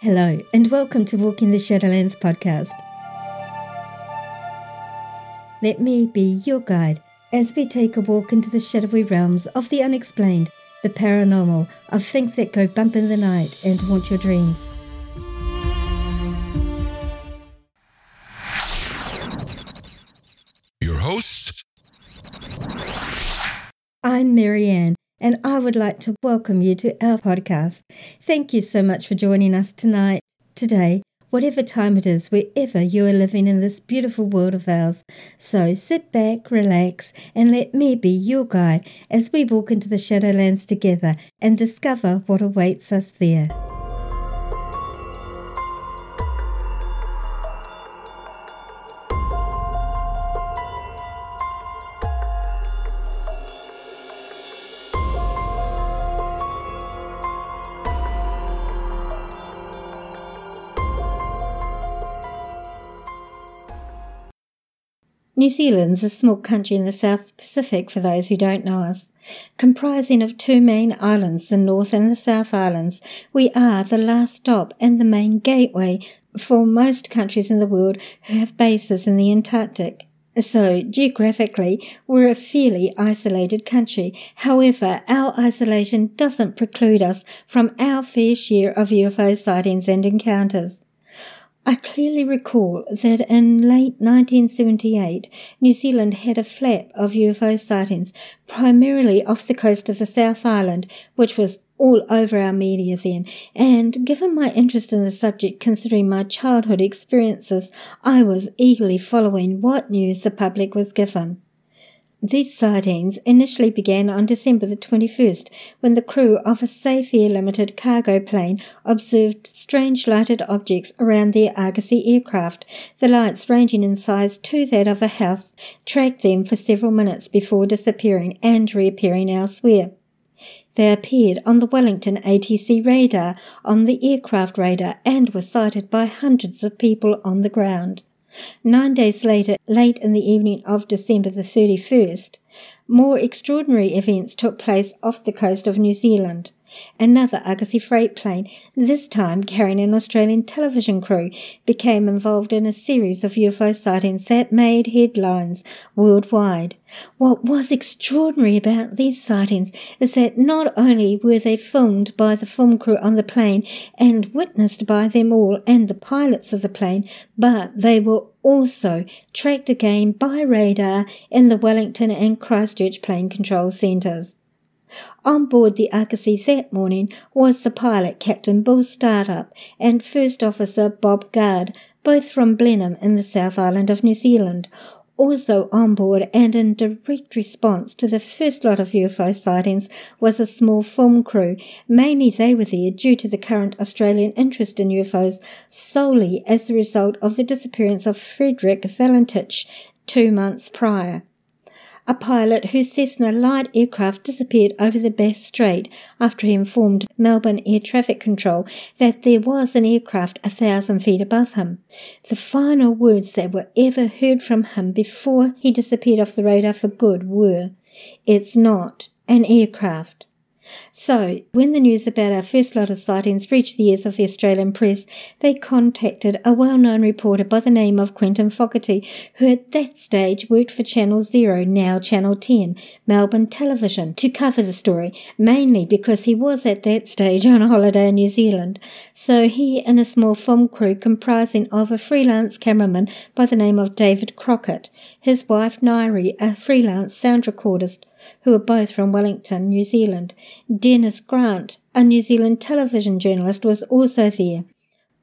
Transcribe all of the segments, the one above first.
Hello, and welcome to Walk in the Shadowlands podcast. Let me be your guide as we take a walk into the shadowy realms of the unexplained, the paranormal, of things that go bump in the night and haunt your dreams. Your hosts, I'm Marianne, and I would like to welcome you to our podcast. Thank you so much for joining us tonight, today, whatever time it is, wherever you are living in this beautiful world of ours. So sit back, relax, and let me be your guide as we walk into the Shadowlands together and discover what awaits us there. New Zealand's a small country in the South Pacific for those who don't know us. Comprising of two main islands, the North and the South Islands, we are the last stop and the main gateway for most countries in the world who have bases in the Antarctic. So, geographically, we're a fairly isolated country. However, our isolation doesn't preclude us from our fair share of UFO sightings and encounters. I clearly recall that in late 1978, New Zealand had a flap of UFO sightings, primarily off the coast of the South Island, which was all over our media then. And given my interest in the subject, considering my childhood experiences, I was eagerly following what news the public was given. These sightings initially began on December the 21st when the crew of a Safe Air Limited cargo plane observed strange lighted objects around their Argosy aircraft. The lights, ranging in size to that of a house, tracked them for several minutes before disappearing and reappearing elsewhere. They appeared on the Wellington ATC radar, on the aircraft radar, and were sighted by hundreds of people on the ground. Nine days later, late in the evening of December the 31st, more extraordinary events took place off the coast of New Zealand. Another Argosy freight plane, this time carrying an Australian television crew, became involved in a series of UFO sightings that made headlines worldwide. What was extraordinary about these sightings is that not only were they filmed by the film crew on the plane and witnessed by them all and the pilots of the plane, but they were also tracked again by radar in the Wellington and Christchurch plane control centres. On board the Argosy that morning was the pilot Captain Bill Startup and First Officer Bob Guard, both from Blenheim in the South Island of New Zealand. Also on board and in direct response to the first lot of UFO sightings was a small film crew. Mainly they were there due to the current Australian interest in UFOs solely as the result of the disappearance of Frederick Valentich two months prior a pilot whose Cessna light aircraft disappeared over the Bass Strait after he informed Melbourne Air Traffic Control that there was an aircraft a thousand feet above him. The final words that were ever heard from him before he disappeared off the radar for good were, It's not an aircraft. So, when the news about our first lot of sightings reached the ears of the Australian press, they contacted a well known reporter by the name of Quentin Fogarty, who at that stage worked for Channel Zero, now Channel 10, Melbourne Television, to cover the story, mainly because he was at that stage on a holiday in New Zealand. So he and a small film crew comprising of a freelance cameraman by the name of David Crockett, his wife Ngaire, a freelance sound recordist, who are both from Wellington, New Zealand. Dennis Grant, a New Zealand television journalist, was also there.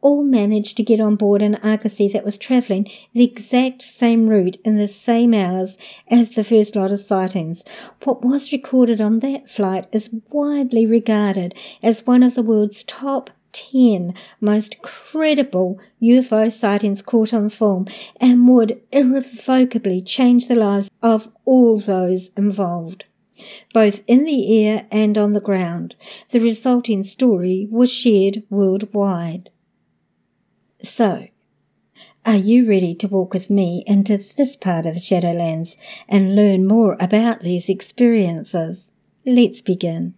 All managed to get on board an Argosy that was travelling the exact same route in the same hours as the first lot of sightings. What was recorded on that flight is widely regarded as one of the world's top 10 most credible UFO sightings caught on film and would irrevocably change the lives of all those involved. Both in the air and on the ground, the resulting story was shared worldwide. So, are you ready to walk with me into this part of the Shadowlands and learn more about these experiences? Let's begin.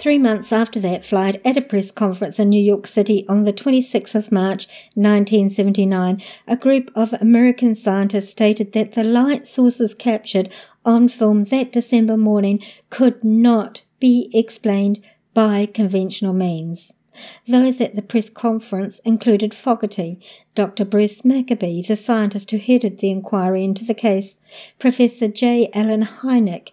Three months after that flight, at a press conference in New York City on the 26th of March 1979, a group of American scientists stated that the light sources captured on film that December morning could not be explained by conventional means. Those at the press conference included Fogarty, Dr. Bruce Maccabee, the scientist who headed the inquiry into the case, Professor J. Allen Hynek,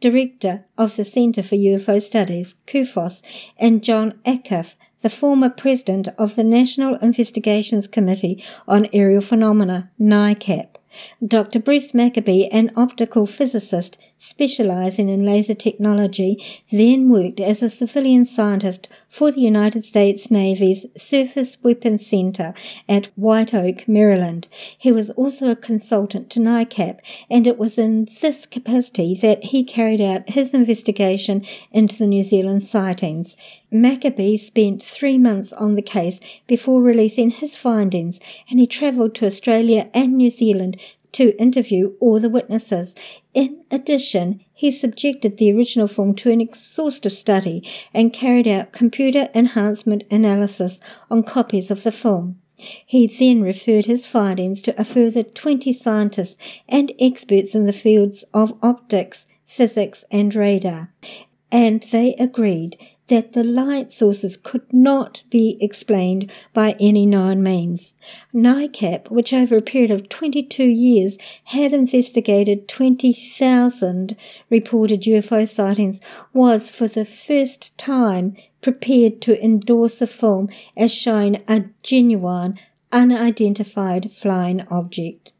Director of the Center for UFO Studies, CUFOS, and John Acuff, the former president of the National Investigations Committee on Aerial Phenomena, NICAP. Dr. Bruce Maccabee, an optical physicist specializing in laser technology, then worked as a civilian scientist for the United States Navy's Surface Weapons Center at White Oak, Maryland. He was also a consultant to NICAP, and it was in this capacity that he carried out his investigation into the New Zealand sightings. Maccabee spent three months on the case before releasing his findings, and he travelled to Australia and New Zealand to interview all the witnesses. In addition, he subjected the original film to an exhaustive study and carried out computer enhancement analysis on copies of the film. He then referred his findings to a further 20 scientists and experts in the fields of optics, physics, and radar, and they agreed that the light sources could not be explained by any known means. NICAP, which over a period of 22 years had investigated 20,000 reported UFO sightings, was for the first time prepared to endorse the film as showing a genuine, unidentified flying object.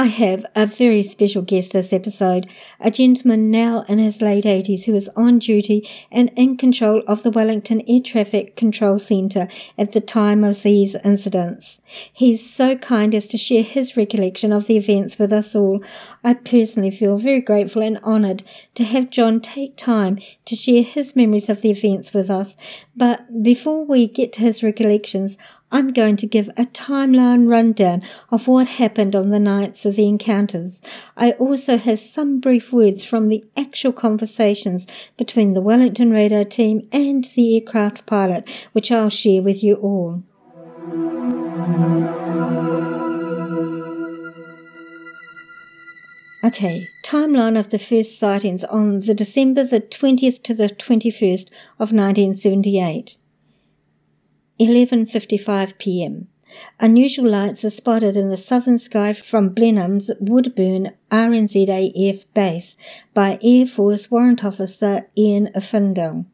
I have a very special guest this episode, a gentleman now in his late 80s who was on duty and in control of the Wellington Air Traffic Control Centre at the time of these incidents. He's so kind as to share his recollection of the events with us all. I personally feel very grateful and honoured to have John take time to share his memories of the events with us. But before we get to his recollections, I'm going to give a timeline rundown of what happened on the nights of the encounters. I also have some brief words from the actual conversations between the Wellington radar team and the aircraft pilot, which I'll share with you all. Okay, timeline of the first sightings on the December the 20th to the 21st of 1978. 11:55 p.m. Unusual lights are spotted in the southern sky from Blenheim's Woodbourne RNZAF base by Air Force Warrant Officer Ian Uffindell.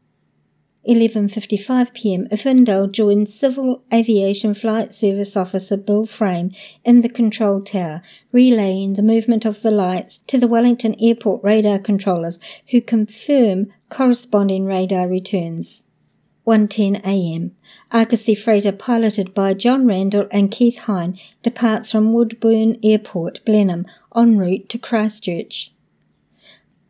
11:55 p.m. Uffindell joined Civil Aviation Flight Service Officer Bill Frame in the control tower, relaying the movement of the lights to the Wellington Airport radar controllers who confirm corresponding radar returns. 1:10 a.m. Argosy freighter piloted by John Randall and Keith Hine departs from Woodbourne Airport, Blenheim, en route to Christchurch.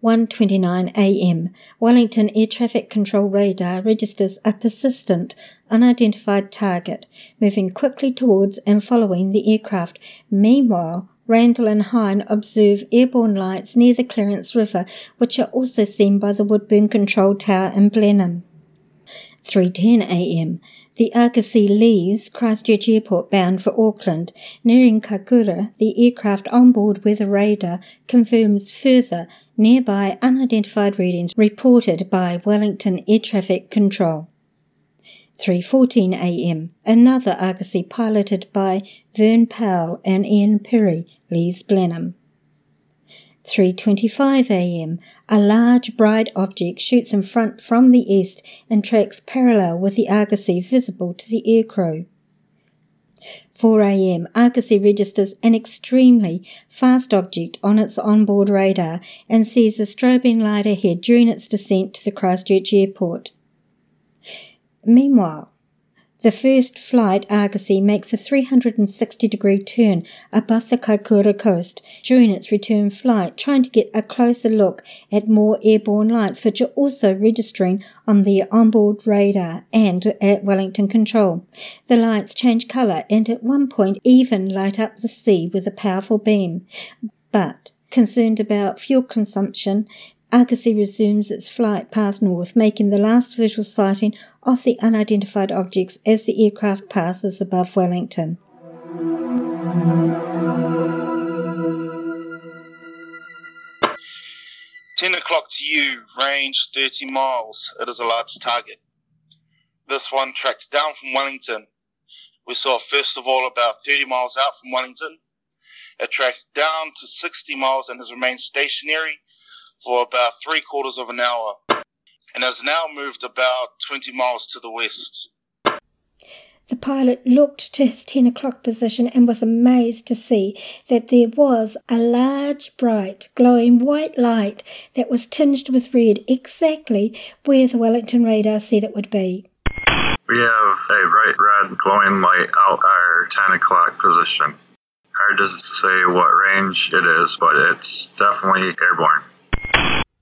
1:29 a.m. Wellington Air Traffic Control radar registers a persistent, unidentified target, moving quickly towards and following the aircraft. Meanwhile, Randall and Hine observe airborne lights near the Clarence River, which are also seen by the Woodbourne Control Tower in Blenheim. 3:10 a.m. The Argosy leaves Christchurch Airport bound for Auckland. Nearing Kaikoura, the aircraft on board with a radar confirms further nearby unidentified readings reported by Wellington Air Traffic Control. 3:14 a.m. Another Argosy piloted by Vern Powell and Ian Perry leaves Blenheim. 3:25 a.m. A large bright object shoots in front from the east and tracks parallel with the Argosy visible to the aircrew. 4 a.m. Argosy registers an extremely fast object on its onboard radar and sees a strobing light ahead during its descent to the Christchurch airport. Meanwhile, the first flight Argosy makes a 360 degree turn above the Kaikoura coast during its return flight, trying to get a closer look at more airborne lights, which are also registering on the onboard radar and at Wellington Control. The lights change colour and at one point even light up the sea with a powerful beam. But concerned about fuel consumption, Argosy resumes its flight path north, making the last visual sighting of the unidentified objects as the aircraft passes above Wellington. Ten o'clock to you, range 30 miles. It is a large target. This one tracked down from Wellington. We saw first of all about 30 miles out from Wellington. It tracked down to 60 miles and has remained stationary for about three quarters of an hour and has now moved about 20 miles to the west. The pilot looked to his 10 o'clock position and was amazed to see that there was a large, bright, glowing white light that was tinged with red exactly where the Wellington radar said it would be. We have a bright red glowing light out our 10 o'clock position. Hard to say what range it is, but it's definitely airborne.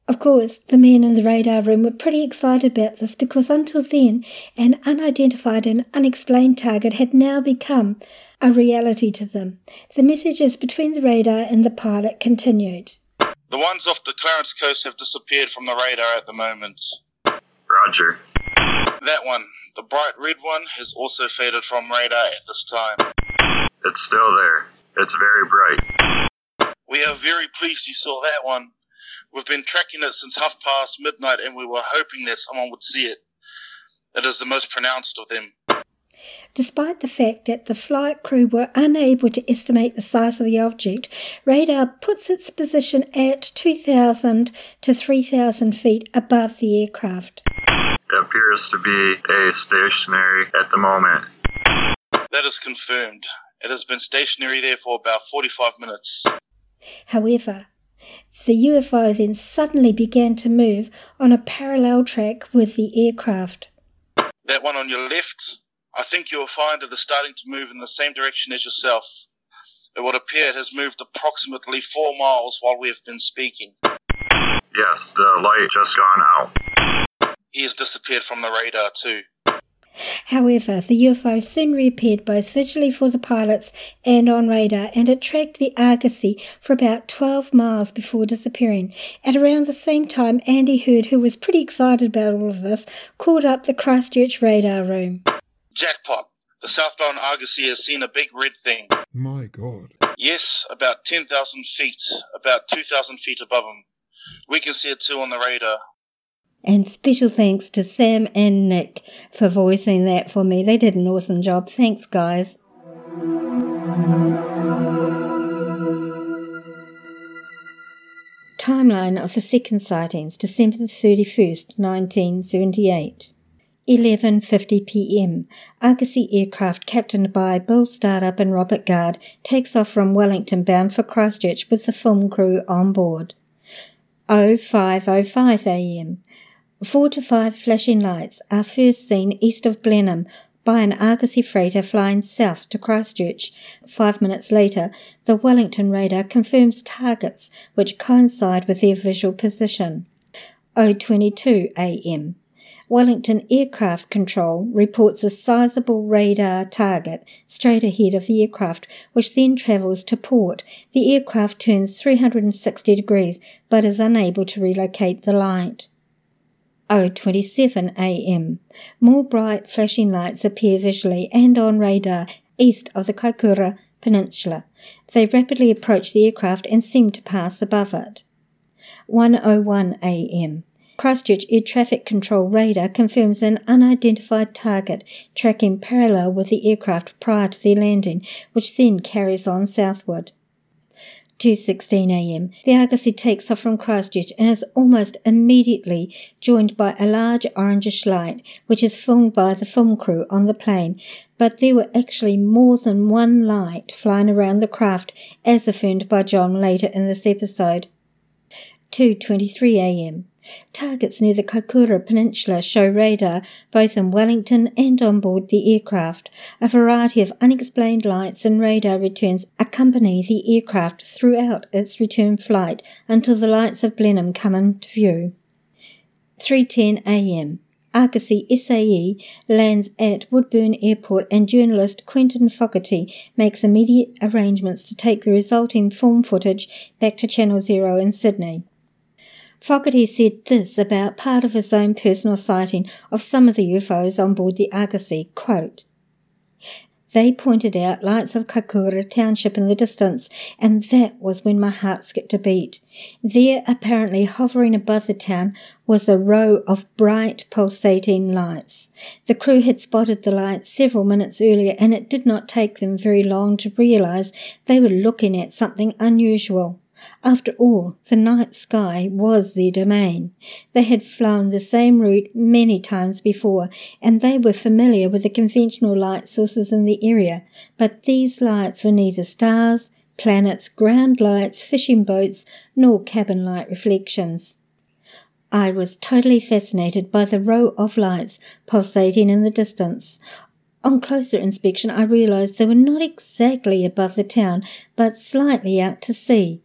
Of course, the men in the radar room were pretty excited about this because until then, an unidentified and unexplained target had now become a reality to them. The messages between the radar and the pilot continued. The ones off the Clarence Coast have disappeared from the radar at the moment. Roger. That one, the bright red one, has also faded from radar at this time. It's still there. It's very bright. We are very pleased you saw that one. We've been tracking it since half past midnight and we were hoping that someone would see it. It is the most pronounced of them. Despite the fact that the flight crew were unable to estimate the size of the object, radar puts its position at 2,000 to 3,000 feet above the aircraft. It appears to be a stationary at the moment. That is confirmed. It has been stationary there for about 45 minutes. However, the UFO then suddenly began to move on a parallel track with the aircraft. That one on your left, I think you will find it is starting to move in the same direction as yourself. It would appear it has moved approximately four miles while we have been speaking. Yes, the light just gone out. He has disappeared from the radar too. However, the UFO soon reappeared both visually for the pilots and on radar, and it tracked the Argosy for about 12 miles before disappearing. At around the same time, Andy Hurd, who was pretty excited about all of this, called up the Christchurch radar room. Jackpot! The southbound Argosy has seen a big red thing. My God. Yes, about 10,000 feet, about 2,000 feet above him. We can see it too on the radar. And special thanks to Sam and Nick for voicing that for me. They did an awesome job. Thanks, guys. Timeline of the second sightings, December the 31st, 1978. 11:50 p.m. Argosy aircraft captained by Bill Startup and Robert Guard takes off from Wellington bound for Christchurch with the film crew on board. 0505 a.m. Four to five flashing lights are first seen east of Blenheim by an Argosy freighter flying south to Christchurch. Five minutes later, the Wellington radar confirms targets which coincide with their visual position. 022 am. Wellington Aircraft Control reports a sizable radar target straight ahead of the aircraft, which then travels to port. The aircraft turns 360 degrees but is unable to relocate the light. 027 am. More bright flashing lights appear visually and on radar east of the Kaikoura Peninsula. They rapidly approach the aircraft and seem to pass above it. 101 am. Christchurch Air Traffic Control radar confirms an unidentified target tracking parallel with the aircraft prior to their landing, which then carries on southward. 2:16 a.m. The Argosy takes off from Christchurch and is almost immediately joined by a large orangish light, which is filmed by the film crew on the plane. But there were actually more than one light flying around the craft, as affirmed by John later in this episode. 2:23 a.m. Targets near the Kaikoura Peninsula show radar both in Wellington and on board the aircraft. A variety of unexplained lights and radar returns accompany the aircraft throughout its return flight until the lights of Blenheim come into view. 3:10 a.m. Argosy SAE lands at Woodbourne Airport and journalist Quentin Fogarty makes immediate arrangements to take the resulting film footage back to Channel Zero in Sydney. Fogarty said this about part of his own personal sighting of some of the UFOs on board the Argosy, quote, they pointed out lights of Kaikoura township in the distance, and that was when my heart skipped a beat. There, apparently hovering above the town, was a row of bright, pulsating lights. The crew had spotted the lights several minutes earlier, and it did not take them very long to realize they were looking at something unusual. After all, the night sky was their domain. They had flown the same route many times before, and they were familiar with the conventional light sources in the area, but these lights were neither stars, planets, ground lights, fishing boats, nor cabin light reflections. I was totally fascinated by the row of lights pulsating in the distance. On closer inspection, I realized they were not exactly above the town, but slightly out to sea.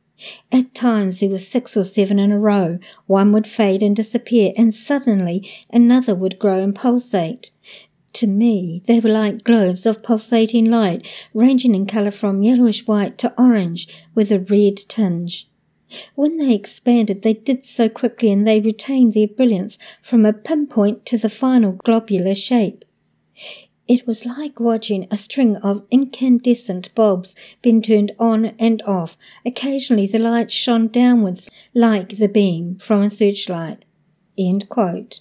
At times there were six or seven in a row. One would fade and disappear, and suddenly another would grow and pulsate. To me, they were like globes of pulsating light, ranging in colour from yellowish white to orange with a red tinge. When they expanded, they did so quickly and they retained their brilliance from a pinpoint to the final globular shape. It was like watching a string of incandescent bulbs being turned on and off. Occasionally the light shone downwards like the beam from a searchlight. End quote.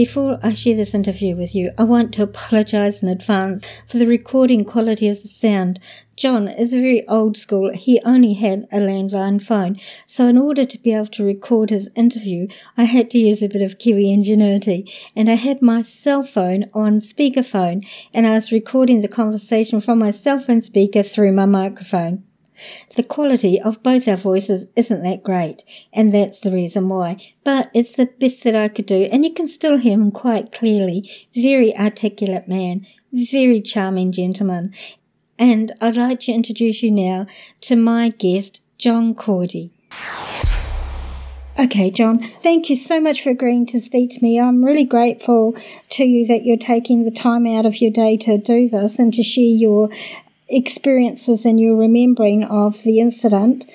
Before I share this interview with you, I want to apologize in advance for the recording quality of the sound. John is very old school. He only had a landline phone. So in order to be able to record his interview, I had to use a bit of Kiwi ingenuity. And I had my cell phone on speakerphone and I was recording the conversation from my cell phone speaker through my microphone. The quality of both our voices isn't that great, and that's the reason why. But it's the best that I could do, and you can still hear him quite clearly. Very articulate man, very charming gentleman. And I'd like to introduce you now to my guest, John Cordy. Okay, John, thank you so much for agreeing to speak to me. I'm really grateful to you that you're taking the time out of your day to do this and to share your experiences and your remembering of the incident.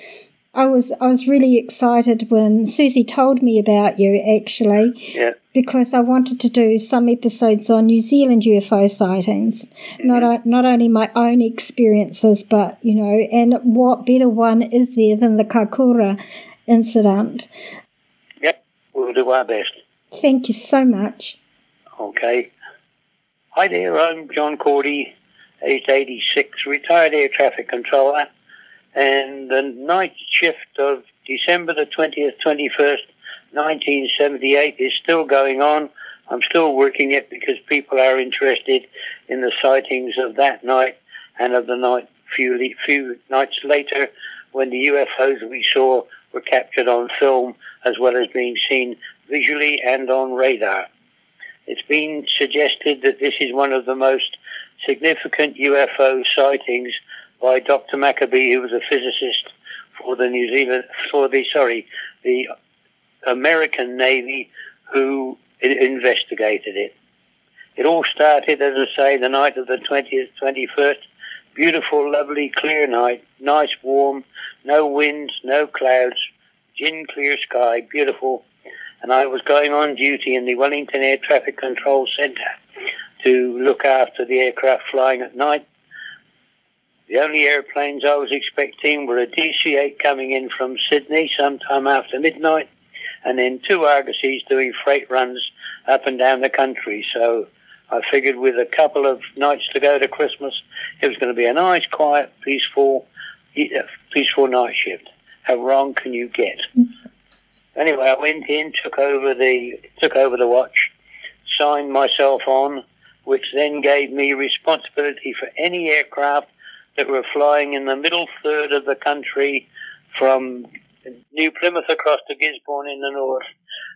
I was I was really excited when Susie told me about you actually. Yeah. Because I wanted to do some episodes on New Zealand UFO sightings, mm-hmm. not not only my own experiences, but you know, and what better one is there than the Kaikoura incident? Yep, we'll do our best. Thank you so much. Okay. Hi there, I'm John Cordy, aged 86, retired air traffic controller, and the night shift of December the 20th, 21st, 1978 is still going on. I'm still working it because people are interested in the sightings of that night and of the night few, few nights later when the UFOs we saw were captured on film as well as being seen visually and on radar. It's been suggested that this is one of the most significant UFO sightings by Dr. Maccabee, who was a physicist for the New Zealand, for the, sorry, the American Navy who investigated it. It all started, as I say, the night of the 20th, 21st, Beautiful, lovely, clear night. Nice, warm, no winds, no clouds, gin clear sky, beautiful. And I was going on duty in the Wellington Air Traffic Control Centre to look after the aircraft flying at night. The only airplanes I was expecting were a DC-8 coming in from Sydney sometime after midnight, and then two Argosies doing freight runs up and down the country. So I figured with a couple of nights to go to Christmas, it was going to be a nice, quiet, peaceful, uh, peaceful night shift. How wrong can you get? anyway, I went in, took over the took over the watch, signed myself on, which then gave me responsibility for any aircraft that were flying in the middle third of the country from New Plymouth across to Gisborne in the north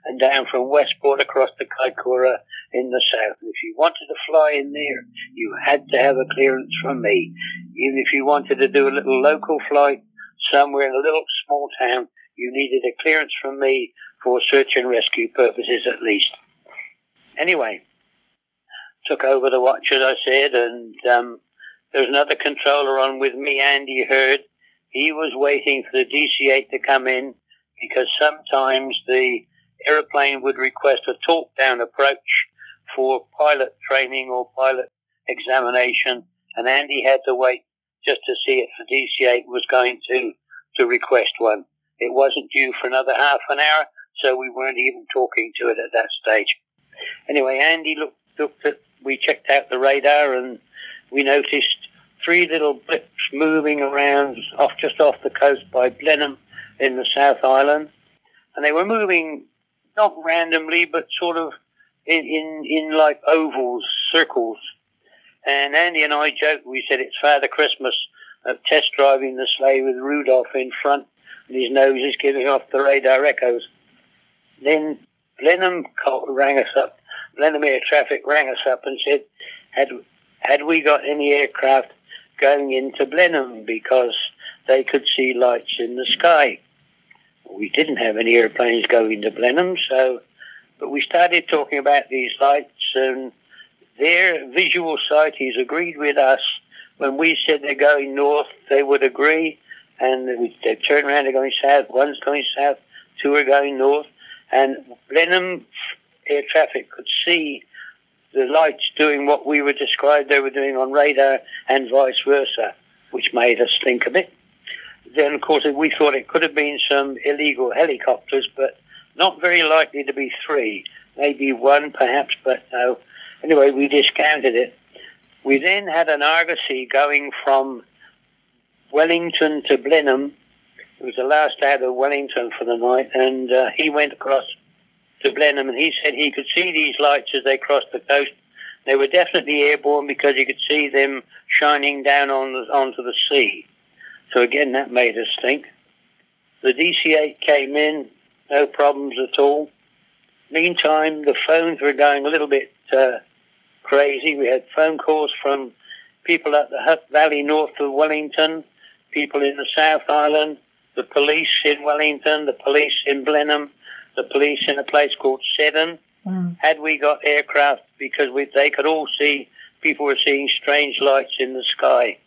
and down from Westport across to Kaikoura in the south. If you wanted to fly in there, you had to have a clearance from me. Even if you wanted to do a little local flight somewhere in a little small town, you needed a clearance from me for search and rescue purposes at least. Anyway, took over the watch, as I said, and um, there was another controller on with me, Andy Hurd. He was waiting for the DC-8 to come in because sometimes the aeroplane would request a talk-down approach for pilot training or pilot examination, and Andy had to wait just to see if the DC-8 was going to, to request one. It wasn't due for another half an hour, so we weren't even talking to it at that stage. Anyway, Andy looked, looked at we checked out the radar and we noticed three little blips moving around off just off the coast by Blenheim in the South Island, and they were moving not randomly but sort of in in, in like ovals, circles. And Andy and I joked. We said it's Father Christmas uh, test driving the sleigh with Rudolph in front, and his nose is giving off the radar echoes. Then Blenheim rang us up Air Traffic rang us up and said, had, had we got any aircraft going into Blenheim because they could see lights in the sky. We didn't have any airplanes going to Blenheim, so, but we started talking about these lights and their visual sighties agreed with us. When we said they're going north, they would agree, and they turn around, they're going south. One's going south, two are going north, and Blenheim air traffic could see the lights doing what we were described they were doing on radar and vice versa, which made us think a bit. Then, of course, we thought it could have been some illegal helicopters, but not very likely to be three. Maybe one, perhaps, but no. Anyway, we discounted it. We then had an Argosy going from Wellington to Blenheim. It was the last out of Wellington for the night, and uh, he went across to Blenheim, and he said he could see these lights as they crossed the coast. They were definitely airborne because you could see them shining down on the, onto the sea. So again, that made us think. The DC-8 came in, no problems at all. Meantime, the phones were going a little bit uh, crazy. We had phone calls from people at the Hutt Valley north of Wellington, people in the South Island, the police in Wellington, the police in Blenheim, the police in a place called Seddon. Wow. Mm. Had we got aircraft, because we, they could all see, people were seeing strange lights in the sky.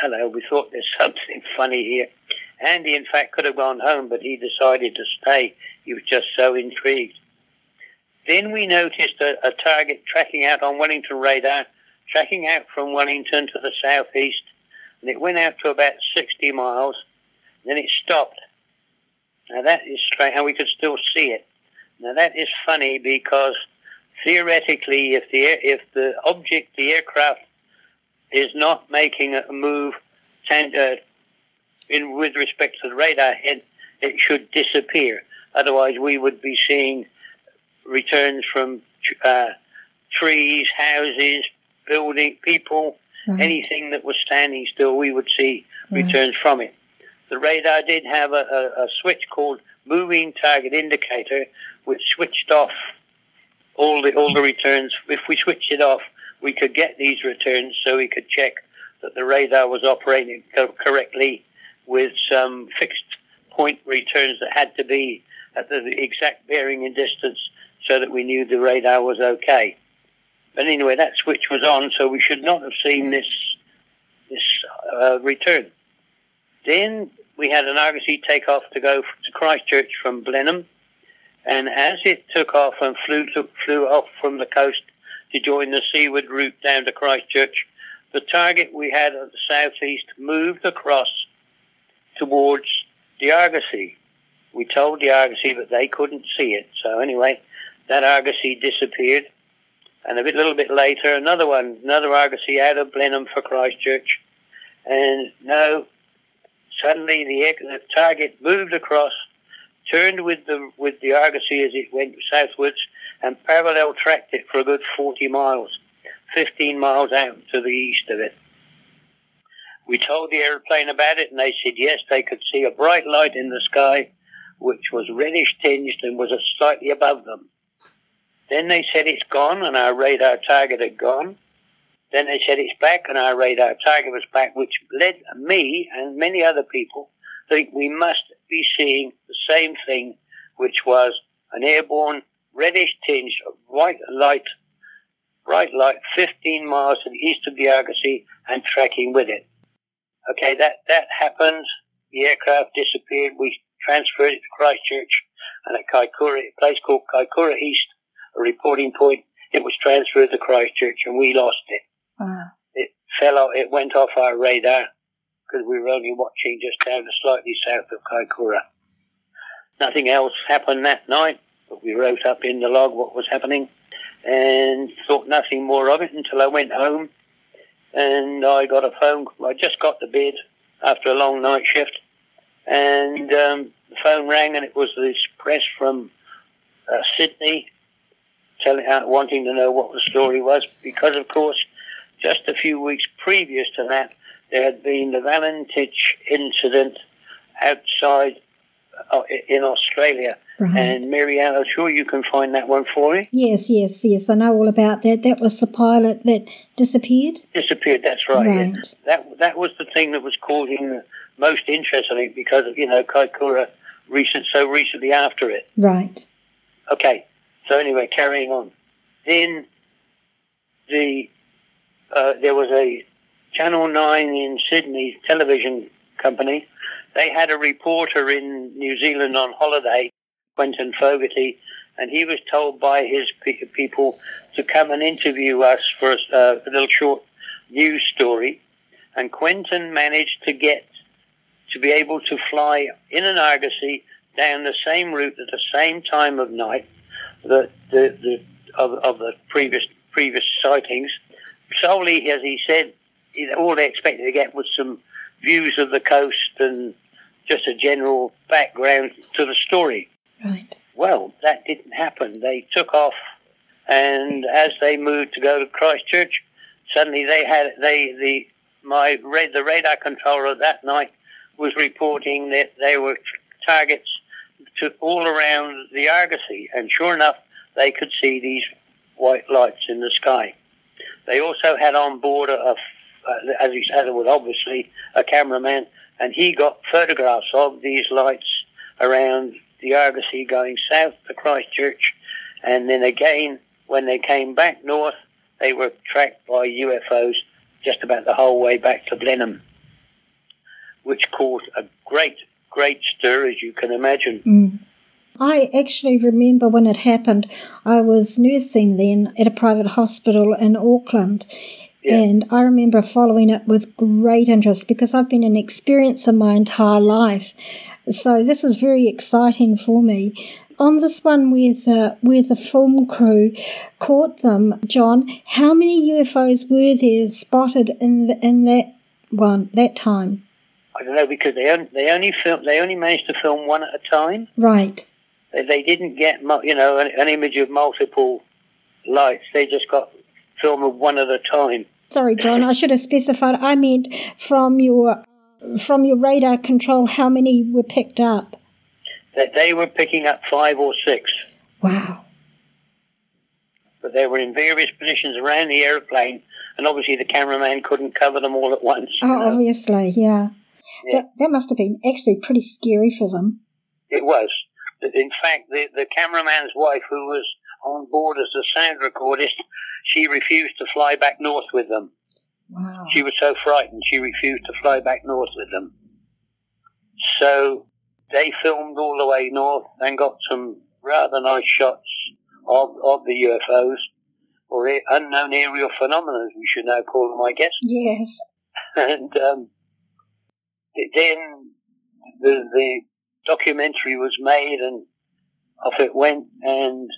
Hello, we thought there's something funny here. Andy, in fact, could have gone home, but he decided to stay. He was just so intrigued. Then we noticed a, a target tracking out on Wellington radar, tracking out from Wellington to the southeast, and it went out to about 60 miles. Then it stopped now that is strange, and we could still see it. Now that is funny because theoretically, if the if the object, the aircraft, is not making a move uh, in with respect to the radar head, it should disappear. Otherwise, we would be seeing returns from uh, trees, houses, building, people, mm-hmm. anything that was standing still. We would see mm-hmm. returns from it. The radar did have a, a, a switch called moving target indicator, which switched off all the all the returns. If we switched it off, we could get these returns, so we could check that the radar was operating co- correctly with some fixed point returns that had to be at the exact bearing and distance, so that we knew the radar was okay. But anyway, that switch was on, so we should not have seen this this uh, return. Then we had an Argosy take off to go to Christchurch from Blenheim, and as it took off and flew to, flew off from the coast to join the seaward route down to Christchurch, the target we had at the southeast moved across towards the Argosy. We told the Argosy, but they couldn't see it. So anyway, that Argosy disappeared. And a bit, little bit later, another one, another Argosy out of Blenheim for Christchurch. And no, suddenly the, the target moved across, turned with the with the Argosy as it went southwards, and parallel tracked it for a good 40 miles, 15 miles out to the east of it. We told the airplane about it, and they said yes, they could see a bright light in the sky, which was reddish tinged and was slightly above them. Then they said it's gone, and our radar target had gone. Then they said it's back, and our radar target was back, which led me and many other people think we must be seeing the same thing, which was an airborne reddish tinge of white light, bright light, 15 miles to the east of the Argosy and tracking with it. Okay, that, that happened. The aircraft disappeared. We transferred it to Christchurch and at Kaikoura, a place called Kaikoura East, a reporting point. It was transferred to Christchurch and we lost it. Wow. It fell out, it went off our radar because we were only watching just down slightly south of Kaikoura. Nothing else happened that night, but we wrote up in the log what was happening and thought nothing more of it until I went home and I got a phone. I just got to bed after a long night shift and um, the phone rang and it was this press from uh, Sydney telling, uh, wanting to know what the story was because, of course, just a few weeks previous to that, there had been the Valentich incident outside uh, in Australia. Right. And Marianne, I'm sure you can find that one for me. Yes, yes, yes. I know all about that. That was the pilot that disappeared. Disappeared, that's right. Right. yeah. That, that was the thing that was causing the most interest, I think, because of, you know, Kaikoura recent, so recently after it. Right. Okay. So anyway, carrying on. Then the uh, there was a Channel Nine in Sydney television company. They had a reporter in New Zealand on holiday, Quentin Fogarty, and he was told by his people to come and interview us for a, uh, a little short news story. And Quentin managed to get to be able to fly in an Argosy down the same route at the same time of night the, the, the of, of the previous previous sightings. Solely, as he said, all they expected to get was some views of the coast and just a general background to the story. Right. Well, that didn't happen. They took off, and as they moved to go to Christchurch, suddenly they had they the my ra- the radar controller that night was reporting that they were targets to all around the Argosy, and sure enough, they could see these white lights in the sky. They also had on board a, a as he said, it was obviously a cameraman, and he got photographs of these lights around the Argosy going south to Christchurch, and then again when they came back north, they were tracked by UFOs just about the whole way back to Blenheim, which caused a great, great stir, as you can imagine. Mm. I actually remember when it happened, I was nursing then at a private hospital in Auckland. Yeah. And I remember following it with great interest because I've been an experiencer my entire life. So this was very exciting for me. On this one where the, where the film crew caught them, John, how many UFOs were there spotted in, the, in that one, that time? I don't know because they only, they only film they only managed to film one at a time. Right. They, didn't get you know an, an image of multiple lights. They just got film of one at a time. Sorry, John, I should have specified. I meant from your from your radar control how many were picked up. That they were picking up five or six, Wow. but they were in various positions around the airplane, and obviously the cameraman couldn't cover them all at once. you Oh, know. obviously, yeah. Yeah. That, that must have been actually pretty scary for them. It was. In fact, the, the cameraman's wife, who was on board as a sound recordist, she refused to fly back north with them. Wow. She was so frightened she refused to fly back north with them. So they filmed all the way north and got some rather nice shots of, of the UFOs, or unknown aerial phenomena, as we should now call them, I guess. Yes. And um, then the, the documentary was made and off it went, and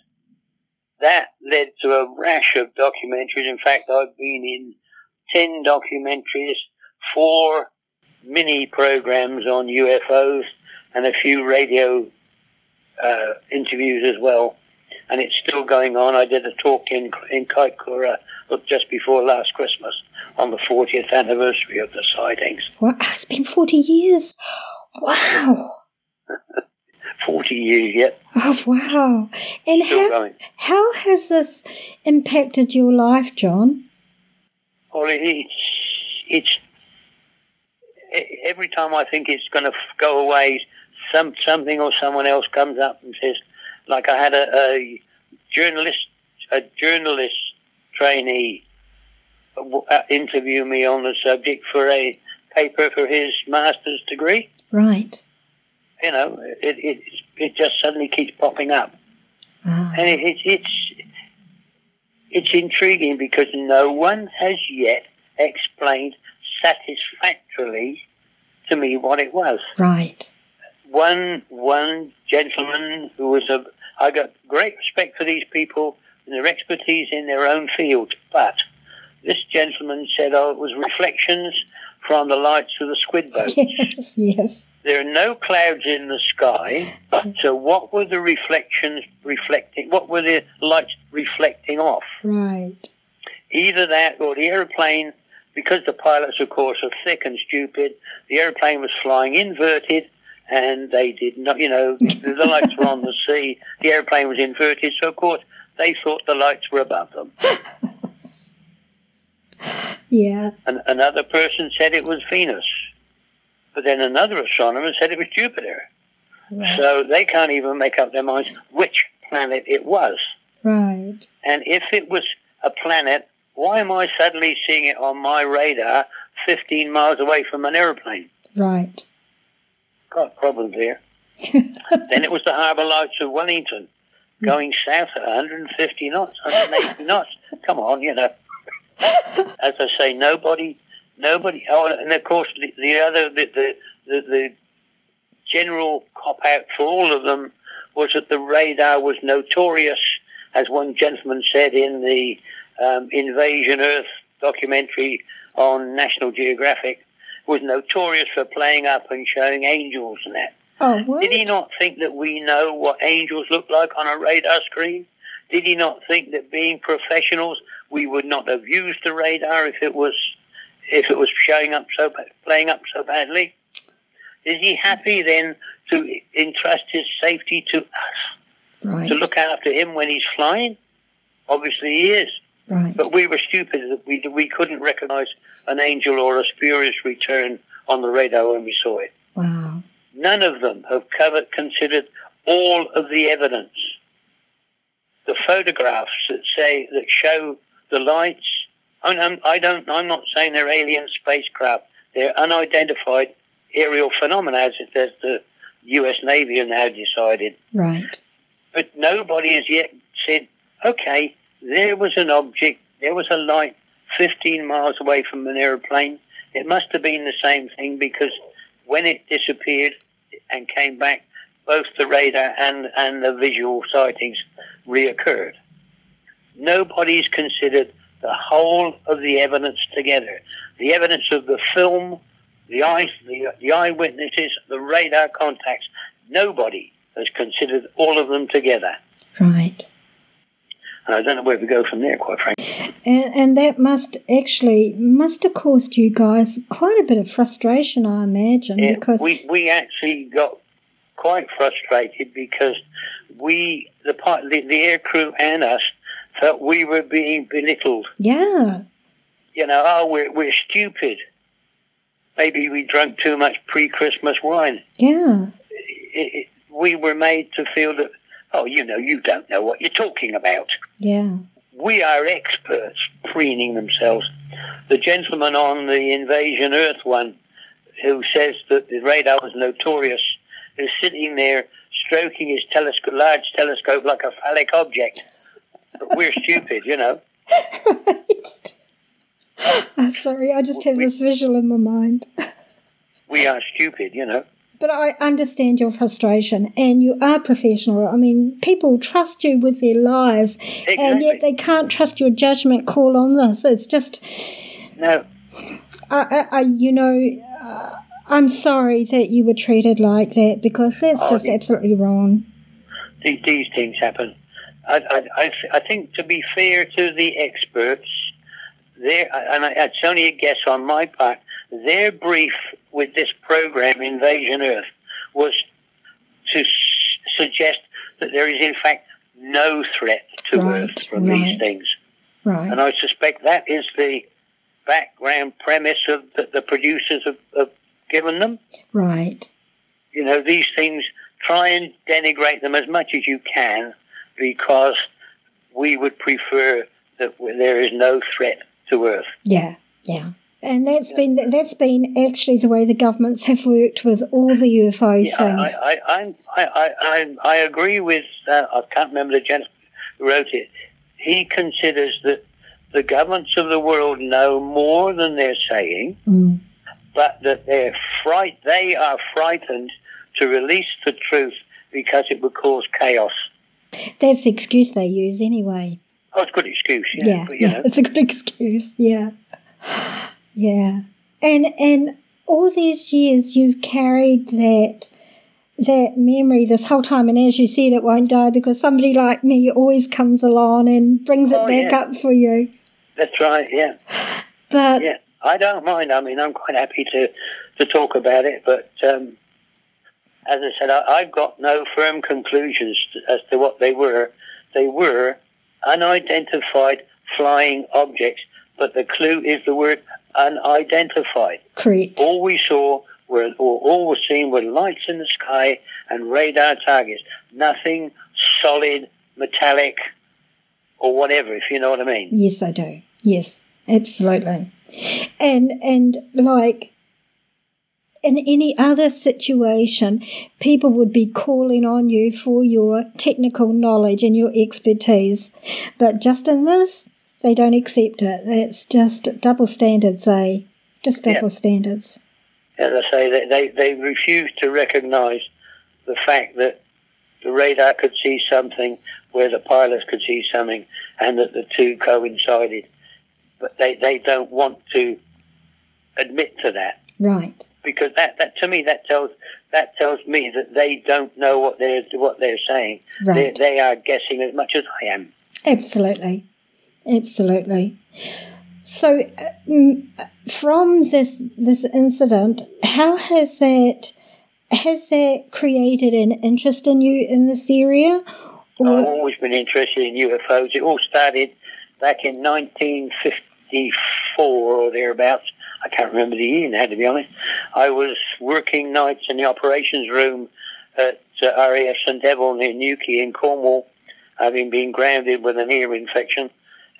that led to a rash of documentaries. In fact, I've been in 10 documentaries, four mini programs on UFOs, and a few radio uh, interviews as well. And it's still going on. I did a talk in in Kaikoura just before last Christmas on the 40th anniversary of the sightings. Well, It's been 40 years. Wow. 40 years yet, Oh, wow. And still how, going. how has this impacted your life, John? Well, it- it's it's every time I think it's going to go away, some something or someone else comes up and says, like I had a, a journalist a journalist trainee uh, interview me on the subject for a paper for his master's degree. Right. You know, it it it just suddenly keeps popping up. Ah, And it, it, it's it's intriguing because no one has yet explained satisfactorily to me what it was. right. One one gentleman who was a I got great respect for these people and their expertise in their own field, but this gentleman said, "Oh, it was reflections from the lights of the squid boat." Yes, yes. There are no clouds in the sky. So, mm. uh, what were the reflections reflecting? What were the lights reflecting off? Right. Either that or the aeroplane, because the pilots, of course, are thick and stupid, the aeroplane was flying inverted and they did not, you know, the lights were on the sea, the aeroplane was inverted, so, of course, they thought the lights were above them. Yeah. And another person said it was Venus. But then another astronomer said it was Jupiter. Right. So they can't even make up their minds which planet it was. Right. And if it was a planet, why am I suddenly seeing it on my radar 15 miles away from an aeroplane? Right. Got problems here. then it was the harbour lights of Wellington going south at 150 knots, 180 knots. Come on, you know. As I say, nobody, nobody. Oh, and of course, the, the other, the, the, the, the general cop out for all of them was that the radar was notorious, as one gentleman said in the um, Invasion Earth documentary on National Geographic, was notorious for playing up and showing angels and that. Oh, what? Did he not think that we know what angels look like on a radar screen? Did he not think that being professionals, we would not have used the radar if it was if it was showing up so playing up so badly? Is he happy then to entrust his safety to us Right. to look after him when he's flying? Obviously, he is. Right. But we were stupid that we we couldn't recognise an angel or a spurious return on the radar when we saw it. Wow. None of them have covered, considered all of the evidence. The photographs that say that show the lights. I'm, um, I'm, I don't. I'm not saying they're alien spacecraft. They're unidentified aerial phenomena, as, it- as the U.S. Navy have now decided. Right. But nobody has yet said, okay, there was an object, there was a light 15 miles away from an aeroplane. It must have been the same thing because when it disappeared and came back, both the radar and, and the visual sightings reoccurred. Nobody's considered the whole of the evidence together. The evidence of the film, the, eye, the, the eyewitnesses, the radar contacts. Nobody has considered all of them together. Right. And I don't know where we go from there, quite frankly. And, and that must actually must have caused you guys quite a bit of frustration, I imagine, Yeah, because we we actually got quite frustrated because we the part the, the air crew and us felt we were being belittled. yeah, You know, oh, we're we're stupid. Maybe we drank too much pre-Christmas wine. yeah, It, it, we were made to feel that, oh, you know, you don't know what you're talking about. yeah, we are experts preening themselves. The gentleman on the Invasion Earth one who says that the radar was notorious is sitting there stroking his telescope, large telescope like a phallic object. But we're stupid, you know. right. Sorry, I just have this visual in my mind. we are stupid, you know. But I understand your frustration, and you are professional. I mean, people trust you with their lives, Exactly. and yet they can't trust your judgment call on this. It's just, No, I, I, I you know, uh, I'm sorry that you were treated like that because that's Oh, just absolutely wrong. these, these things happen. I, I, I, I think to be fair to the experts, their, and I, it's only a guess on my part, their brief with this program, Invasion Earth, was to s- suggest that there is in fact no threat to Right, Earth from these things. Right. And I suspect that is the background premise of that the producers have, have given them. Right. You know, these things, try and denigrate them as much as you can because we would prefer that there is no threat to Earth. Yeah. Yeah. And that's been that's been actually the way the governments have worked with all the UFO Yeah, things. I, I, I, I, I, I, I agree with, uh, I can't remember the gentleman who wrote it. He considers that the governments of the world know more than they're saying, Mm. but that they're fright, they are frightened to release the truth because it would cause chaos. That's the excuse they use anyway. Oh, it's a good excuse, yeah. Yeah, but, you yeah, it's a good excuse. Yeah, yeah, and and all these years you've carried that that memory this whole time, and as you said, it won't die because somebody like me always comes along and brings it Oh, back yeah. up for you. that's right, yeah. But Yeah, I don't mind. I mean, I'm quite happy to, to talk about it, but um, as I said, I, I've got no firm conclusions as to what they were. They were unidentified flying objects, but the clue is the word unidentified. correct. All we saw were, or all was seen were lights in the sky and radar targets. Nothing solid, metallic, or whatever, if you know what I mean. Yes, I do. Yes, absolutely. And and like in any other situation, people would be calling on you for your technical knowledge and your expertise. But just in this, they don't accept it. It's just double standards, eh? Just Yeah. double standards. as I say, they, they, they refused to recognize the fact that the radar could see something where the pilots could see something and that the two coincided. But they, they don't want to admit to that Right. Because that, that to me that tells that tells me that they don't know what they're what they're saying. They, Right. they are guessing as much as I am. Absolutely. Absolutely. So, uh, mm, from this this incident, how has that has that created an interest in you in this area? I've always been interested in UFOs. It all started back in 1954 or thereabouts. I can't remember the year now, to be honest. I was working nights in the operations room at uh, RAF St Eval near Newquay in Cornwall, having been grounded with an ear infection.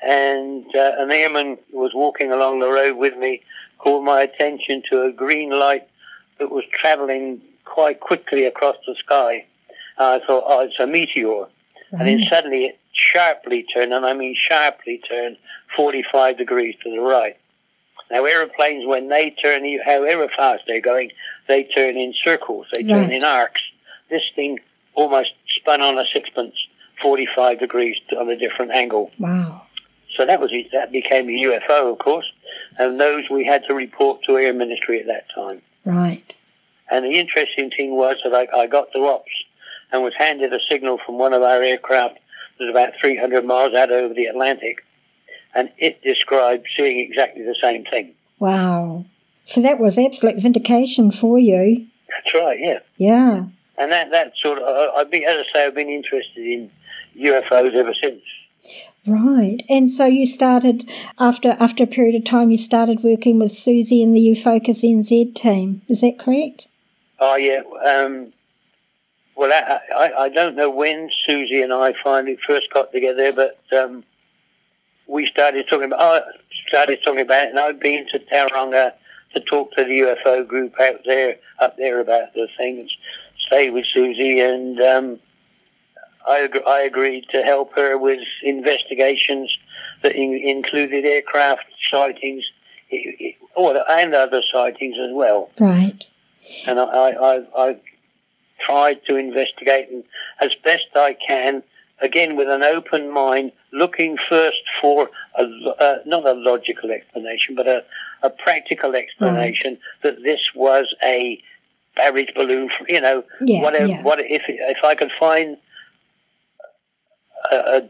And uh, an airman was walking along the road with me, called my attention to a green light that was travelling quite quickly across the sky. I thought, oh, it's a meteor. And then suddenly it sharply turned, and I mean sharply turned 45 degrees to the right. Now, aeroplanes, when they turn, however fast they're going, they turn in circles, they turn Right. in arcs. This thing almost spun on a sixpence, 45 degrees on a different angle. wow. So that was. That became a UFO, of course, and those we had to report to Air Ministry at that time. Right. And the interesting thing was that I, I got to ops and was handed a signal from one of our aircraft that was about 300 miles out over the Atlantic, and it described seeing exactly the same thing. Wow. So that was absolute vindication for you. That's right, yeah. Yeah. And that, that sort of, I've been, as I say, I've been interested in UFOs ever since. Right. And so you started after after a period of time you started working with Susie and the UFocus NZ team. Is that correct? Oh, yeah. Um, well, I, I, I don't know when Susie and I finally first got together, but um, we started talking about, I started talking about it, and I've been to Tauranga to talk to the UFO group out there, up there about the things, stay with Susie, and um, I, I agreed to help her with investigations that in- included aircraft sightings, or and other sightings as well. Right. And I, I, I, I tried to investigate and as best I can, again with an open mind, looking first for a, uh, not a logical explanation, but a, a practical explanation that this was a barrage balloon. For, you know, Yeah. whatever. yeah. What if if I could find a, a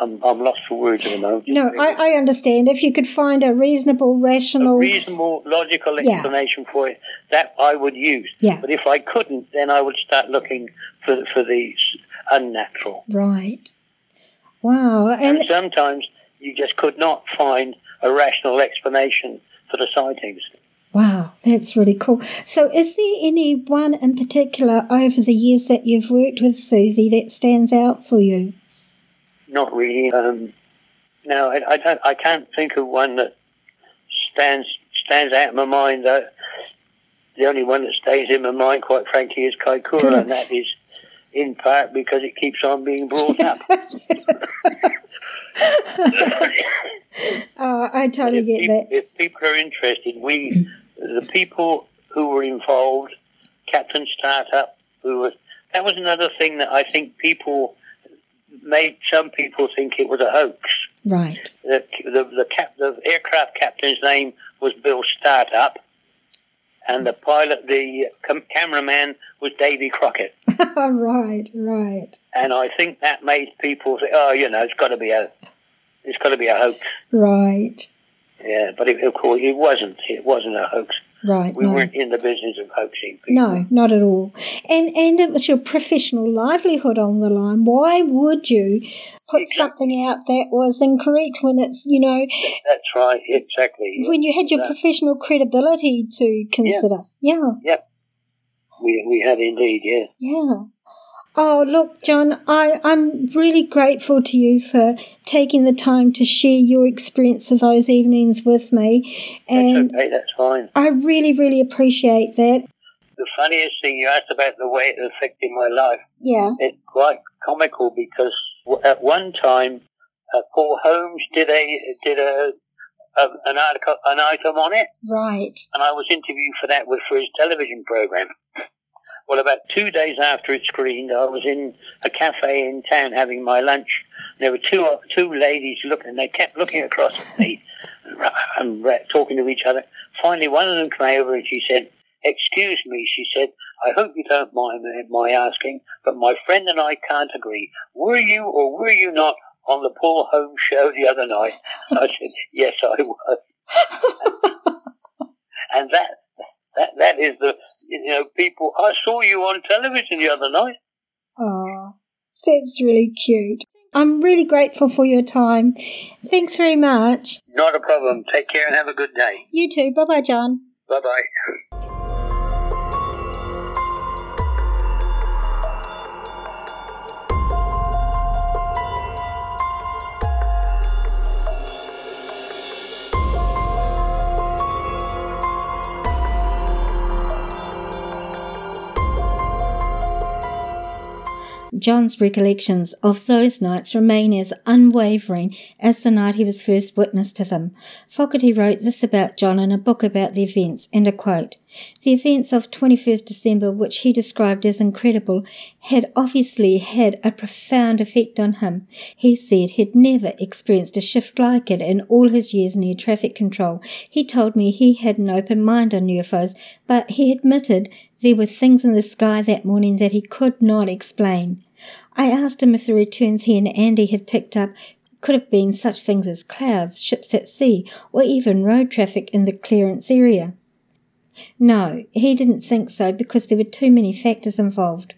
I'm, I'm lost for words at the moment. No, I, I understand. If you could find a reasonable, a rational. reasonable, logical Yeah. explanation for it, that I would use. Yeah. But if I couldn't, then I would start looking for for the unnatural. Right. Wow. And, And sometimes you just could not find a rational explanation for the sightings. wow, that's really cool. So, is there any one in particular over the years that you've worked with Susie that stands out for you? Not really. Um, no, I, I don't. I can't think of one that stands stands out in my mind. Though the only one that stays in my mind, quite frankly, is Kaikoura, and that is in part because it keeps on being brought up. Oh, I totally if, get peop- that. if people are interested, we, the people who were involved, Captain Startup, who was, that was another thing that I think people made some people think it was a hoax. Right. The, the, the, cap, the aircraft captain's name was Bill Startup, and the pilot, the cam- cameraman, was Davy Crockett. right, right, And I think that made people say, "Oh, you know, it's got to be a, it's got to be a hoax." right, Yeah, but it, of course it wasn't. It wasn't a hoax. Right. We no. weren't in the business of hoaxing people. No, not at all. And and it was your professional livelihood on the line. Why would you put Exactly. something out that was incorrect when it's you know That's right, exactly. when you had your Yeah. professional credibility to consider? Yeah, We, we had indeed, yeah. yeah. Oh, look, John, I, I'm really grateful to you for taking the time to share your experience of those evenings with me. And That's okay, that's fine. I really, really appreciate that. The funniest thing you asked about the way it affected my life, Yeah, it's quite comical because at one time, uh, Paul Holmes did a did a, a an article an item on it, right. and I was interviewed for that with for his television program. Well, about two days after it screened, I was in a cafe in town having my lunch. There were two two ladies looking. And they kept looking across at me and talking to each other. Finally, one of them came over and she said, "Excuse me," she said. "I hope you don't mind my asking, but my friend and I can't agree. Were you or were you not on the Paul Holmes show the other night?" I said, "Yes, I was." and that that that is the know people. I saw you on television the other night. Oh, that's really cute. I'm really grateful for your time. Thanks very much. Not a problem. Take care and have a good day. You too. Bye bye, John. Bye bye. John's recollections of those nights remain as unwavering as the night he was first witness to them. Fogarty wrote this about John in a book about the events, and a quote, The events of 21st December, which he described as incredible, had obviously had a profound effect on him. He said he'd never experienced a shift like it in all his years near traffic control. He told me he had an open mind on UFOs, but he admitted there were things in the sky that morning that he could not explain. I asked him if the returns he and Andy had picked up could have been such things as clouds, ships at sea, or even road traffic in the clearance area. No, he didn't think so because there were too many factors involved.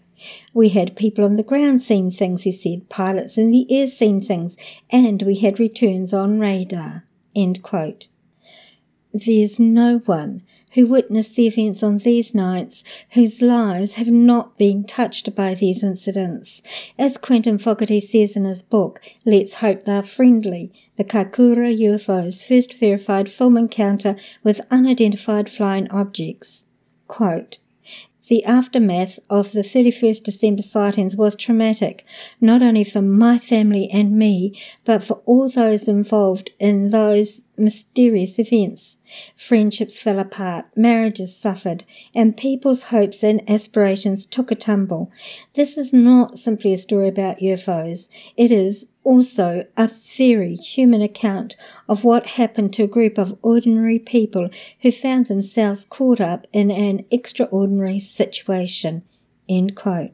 We had people on the ground seeing things, he said, pilots in the air seeing things, and we had returns on radar. There's no one who witnessed the events on these nights whose lives have not been touched by these incidents. As Quentin Fogarty says in his book, Let's Hope They're Friendly, the Kaikoura UFO's first verified film encounter with unidentified flying objects. Quote, the aftermath of the 31st December sightings was traumatic, not only for my family and me, but for all those involved in those mysterious events. Friendships fell apart, marriages suffered, and people's hopes and aspirations took a tumble. This is not simply a story about UFOs. It is also a very human account of what happened to a group of ordinary people who found themselves caught up in an extraordinary situation. End quote.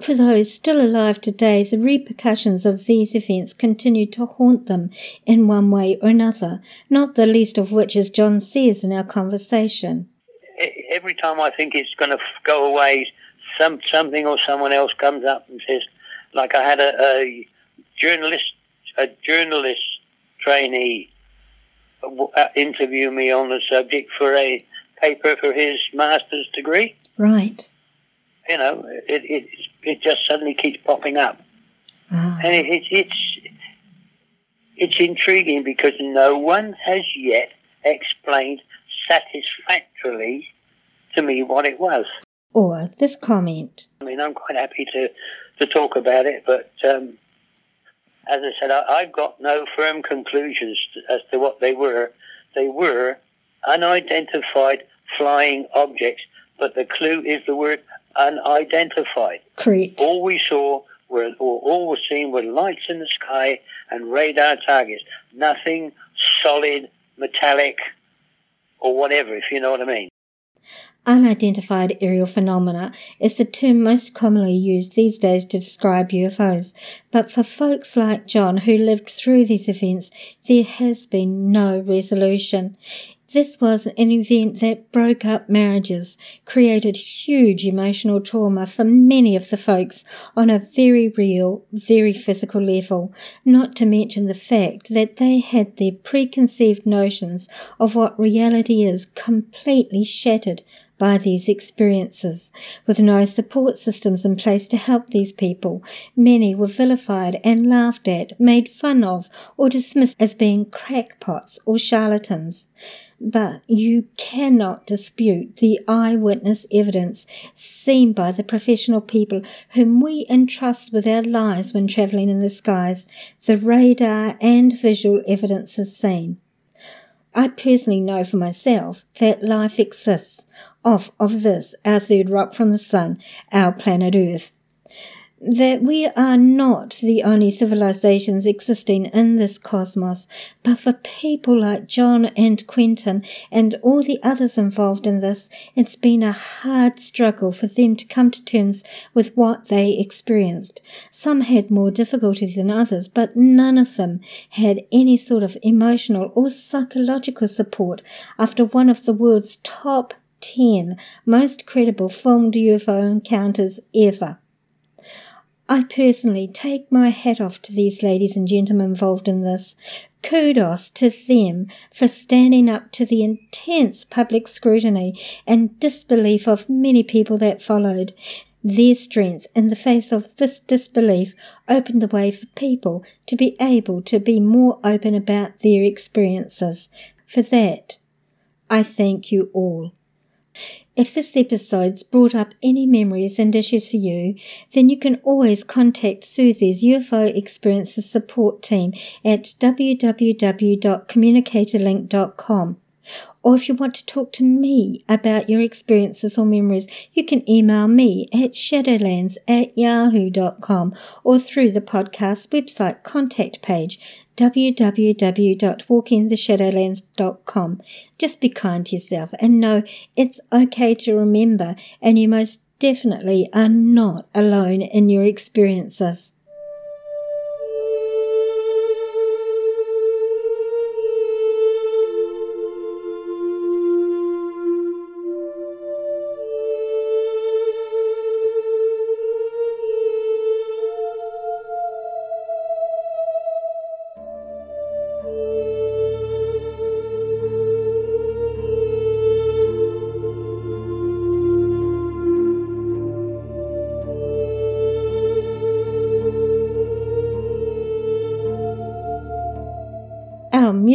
For those still alive today, the repercussions of these events continue to haunt them in one way or another, not the least of which, as John says in our conversation. Every time I think it's going to go away, some something or someone else comes up and says, like I had a, a journalist, a journalist trainee uh, interview me on the subject for a paper for his master's degree. Right you know, it, it, it just suddenly keeps popping up. Oh. And it, it, it's, it's intriguing because no one has yet explained satisfactorily to me what it was. Or this comment. I mean, I'm quite happy to, to talk about it, but um, as I said, I, I've got no firm conclusions as to what they were. They were unidentified flying objects, but the clue is the word unidentified. Correct. All we saw were, or all was seen were lights in the sky and radar targets. Nothing solid, metallic, or whatever, if you know what I mean. Unidentified aerial phenomena is the term most commonly used these days to describe UFOs. But for folks like John who lived through these events, there has been no resolution. This was an event that broke up marriages, created huge emotional trauma for many of the folks on a very real, very physical level, not to mention the fact that they had their preconceived notions of what reality is completely shattered by these experiences. With no support systems in place to help these people, many were vilified and laughed at, made fun of, or dismissed as being crackpots or charlatans. But you cannot dispute the eyewitness evidence seen by the professional people whom we entrust with our lives when travelling in the skies. The radar and visual evidence is seen. I personally know for myself that life exists off of this, our third rock from the sun, our planet Earth that we are not the only civilizations existing in this cosmos, but for people like John and Quentin and all the others involved in this, it's been a hard struggle for them to come to terms with what they experienced. Some had more difficulty than others, but none of them had any sort of emotional or psychological support after one of the world's top 10 most credible filmed UFO encounters ever. I personally take my hat off to these ladies and gentlemen involved in this. Kudos to them for standing up to the intense public scrutiny and disbelief of many people that followed. Their strength in the face of this disbelief opened the way for people to be able to be more open about their experiences. For that, I thank you all. If this episode's brought up any memories and issues for you, then you can always contact Susie's UFO Experiences support team at www.communicatorlink.com. Or if you want to talk to me about your experiences or memories, you can email me at shadowlands at yahoo.com or through the podcast website contact page www.walkingtheshadowlands.com. Just be kind to yourself and know it's okay to remember, and you most definitely are not alone in your experiences.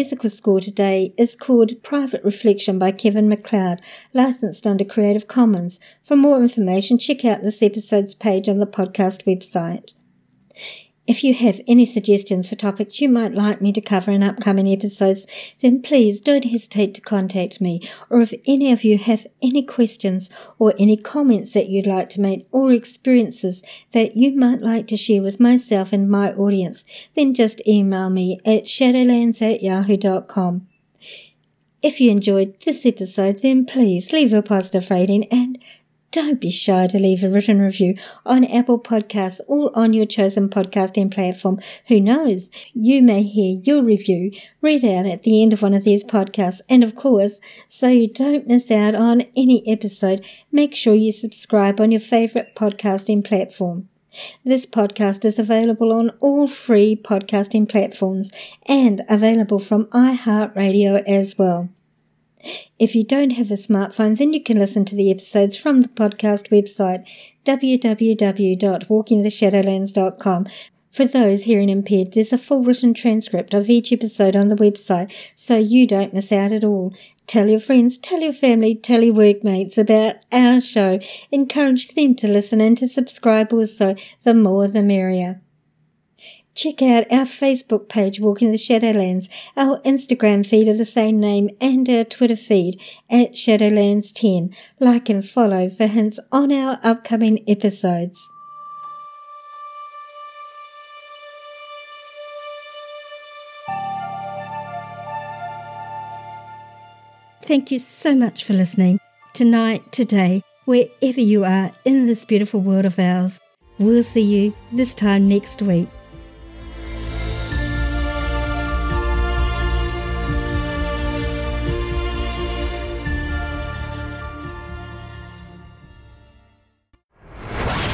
Musical score today is called Private Reflection by Kevin MacLeod, licensed under Creative Commons. For more information, check out this episode's page on the podcast website. If you have any suggestions for topics you might like me to cover in upcoming episodes, then please don't hesitate to contact me. Or if any of you have any questions or any comments that you'd like to make or experiences that you might like to share with myself and my audience, then just email me at shadowlands at yahoo.com. If you enjoyed this episode, then please leave a positive rating and don't be shy to leave a written review on Apple Podcasts or on your chosen podcasting platform. Who knows? You may hear your review read out at the end of one of these podcasts. And of course, so you don't miss out on any episode, make sure you subscribe on your favorite podcasting platform. This podcast is available on all free podcasting platforms and available from iHeartRadio as well. If you don't have a smartphone, then you can listen to the episodes from the podcast website www.walkingtheshadowlands.com. For those hearing impaired, there's a full written transcript of each episode on the website so you don't miss out at all. Tell your friends, tell your family, tell your workmates about our show. Encourage them to listen and to subscribe also. The more the merrier. Check out our Facebook page, Walking the Shadowlands, our Instagram feed of the same name, and our Twitter feed at Shadowlands10. Like and follow for hints on our upcoming episodes. Thank you so much for listening. Tonight, today, wherever you are in this beautiful world of ours, we'll see you this time next week.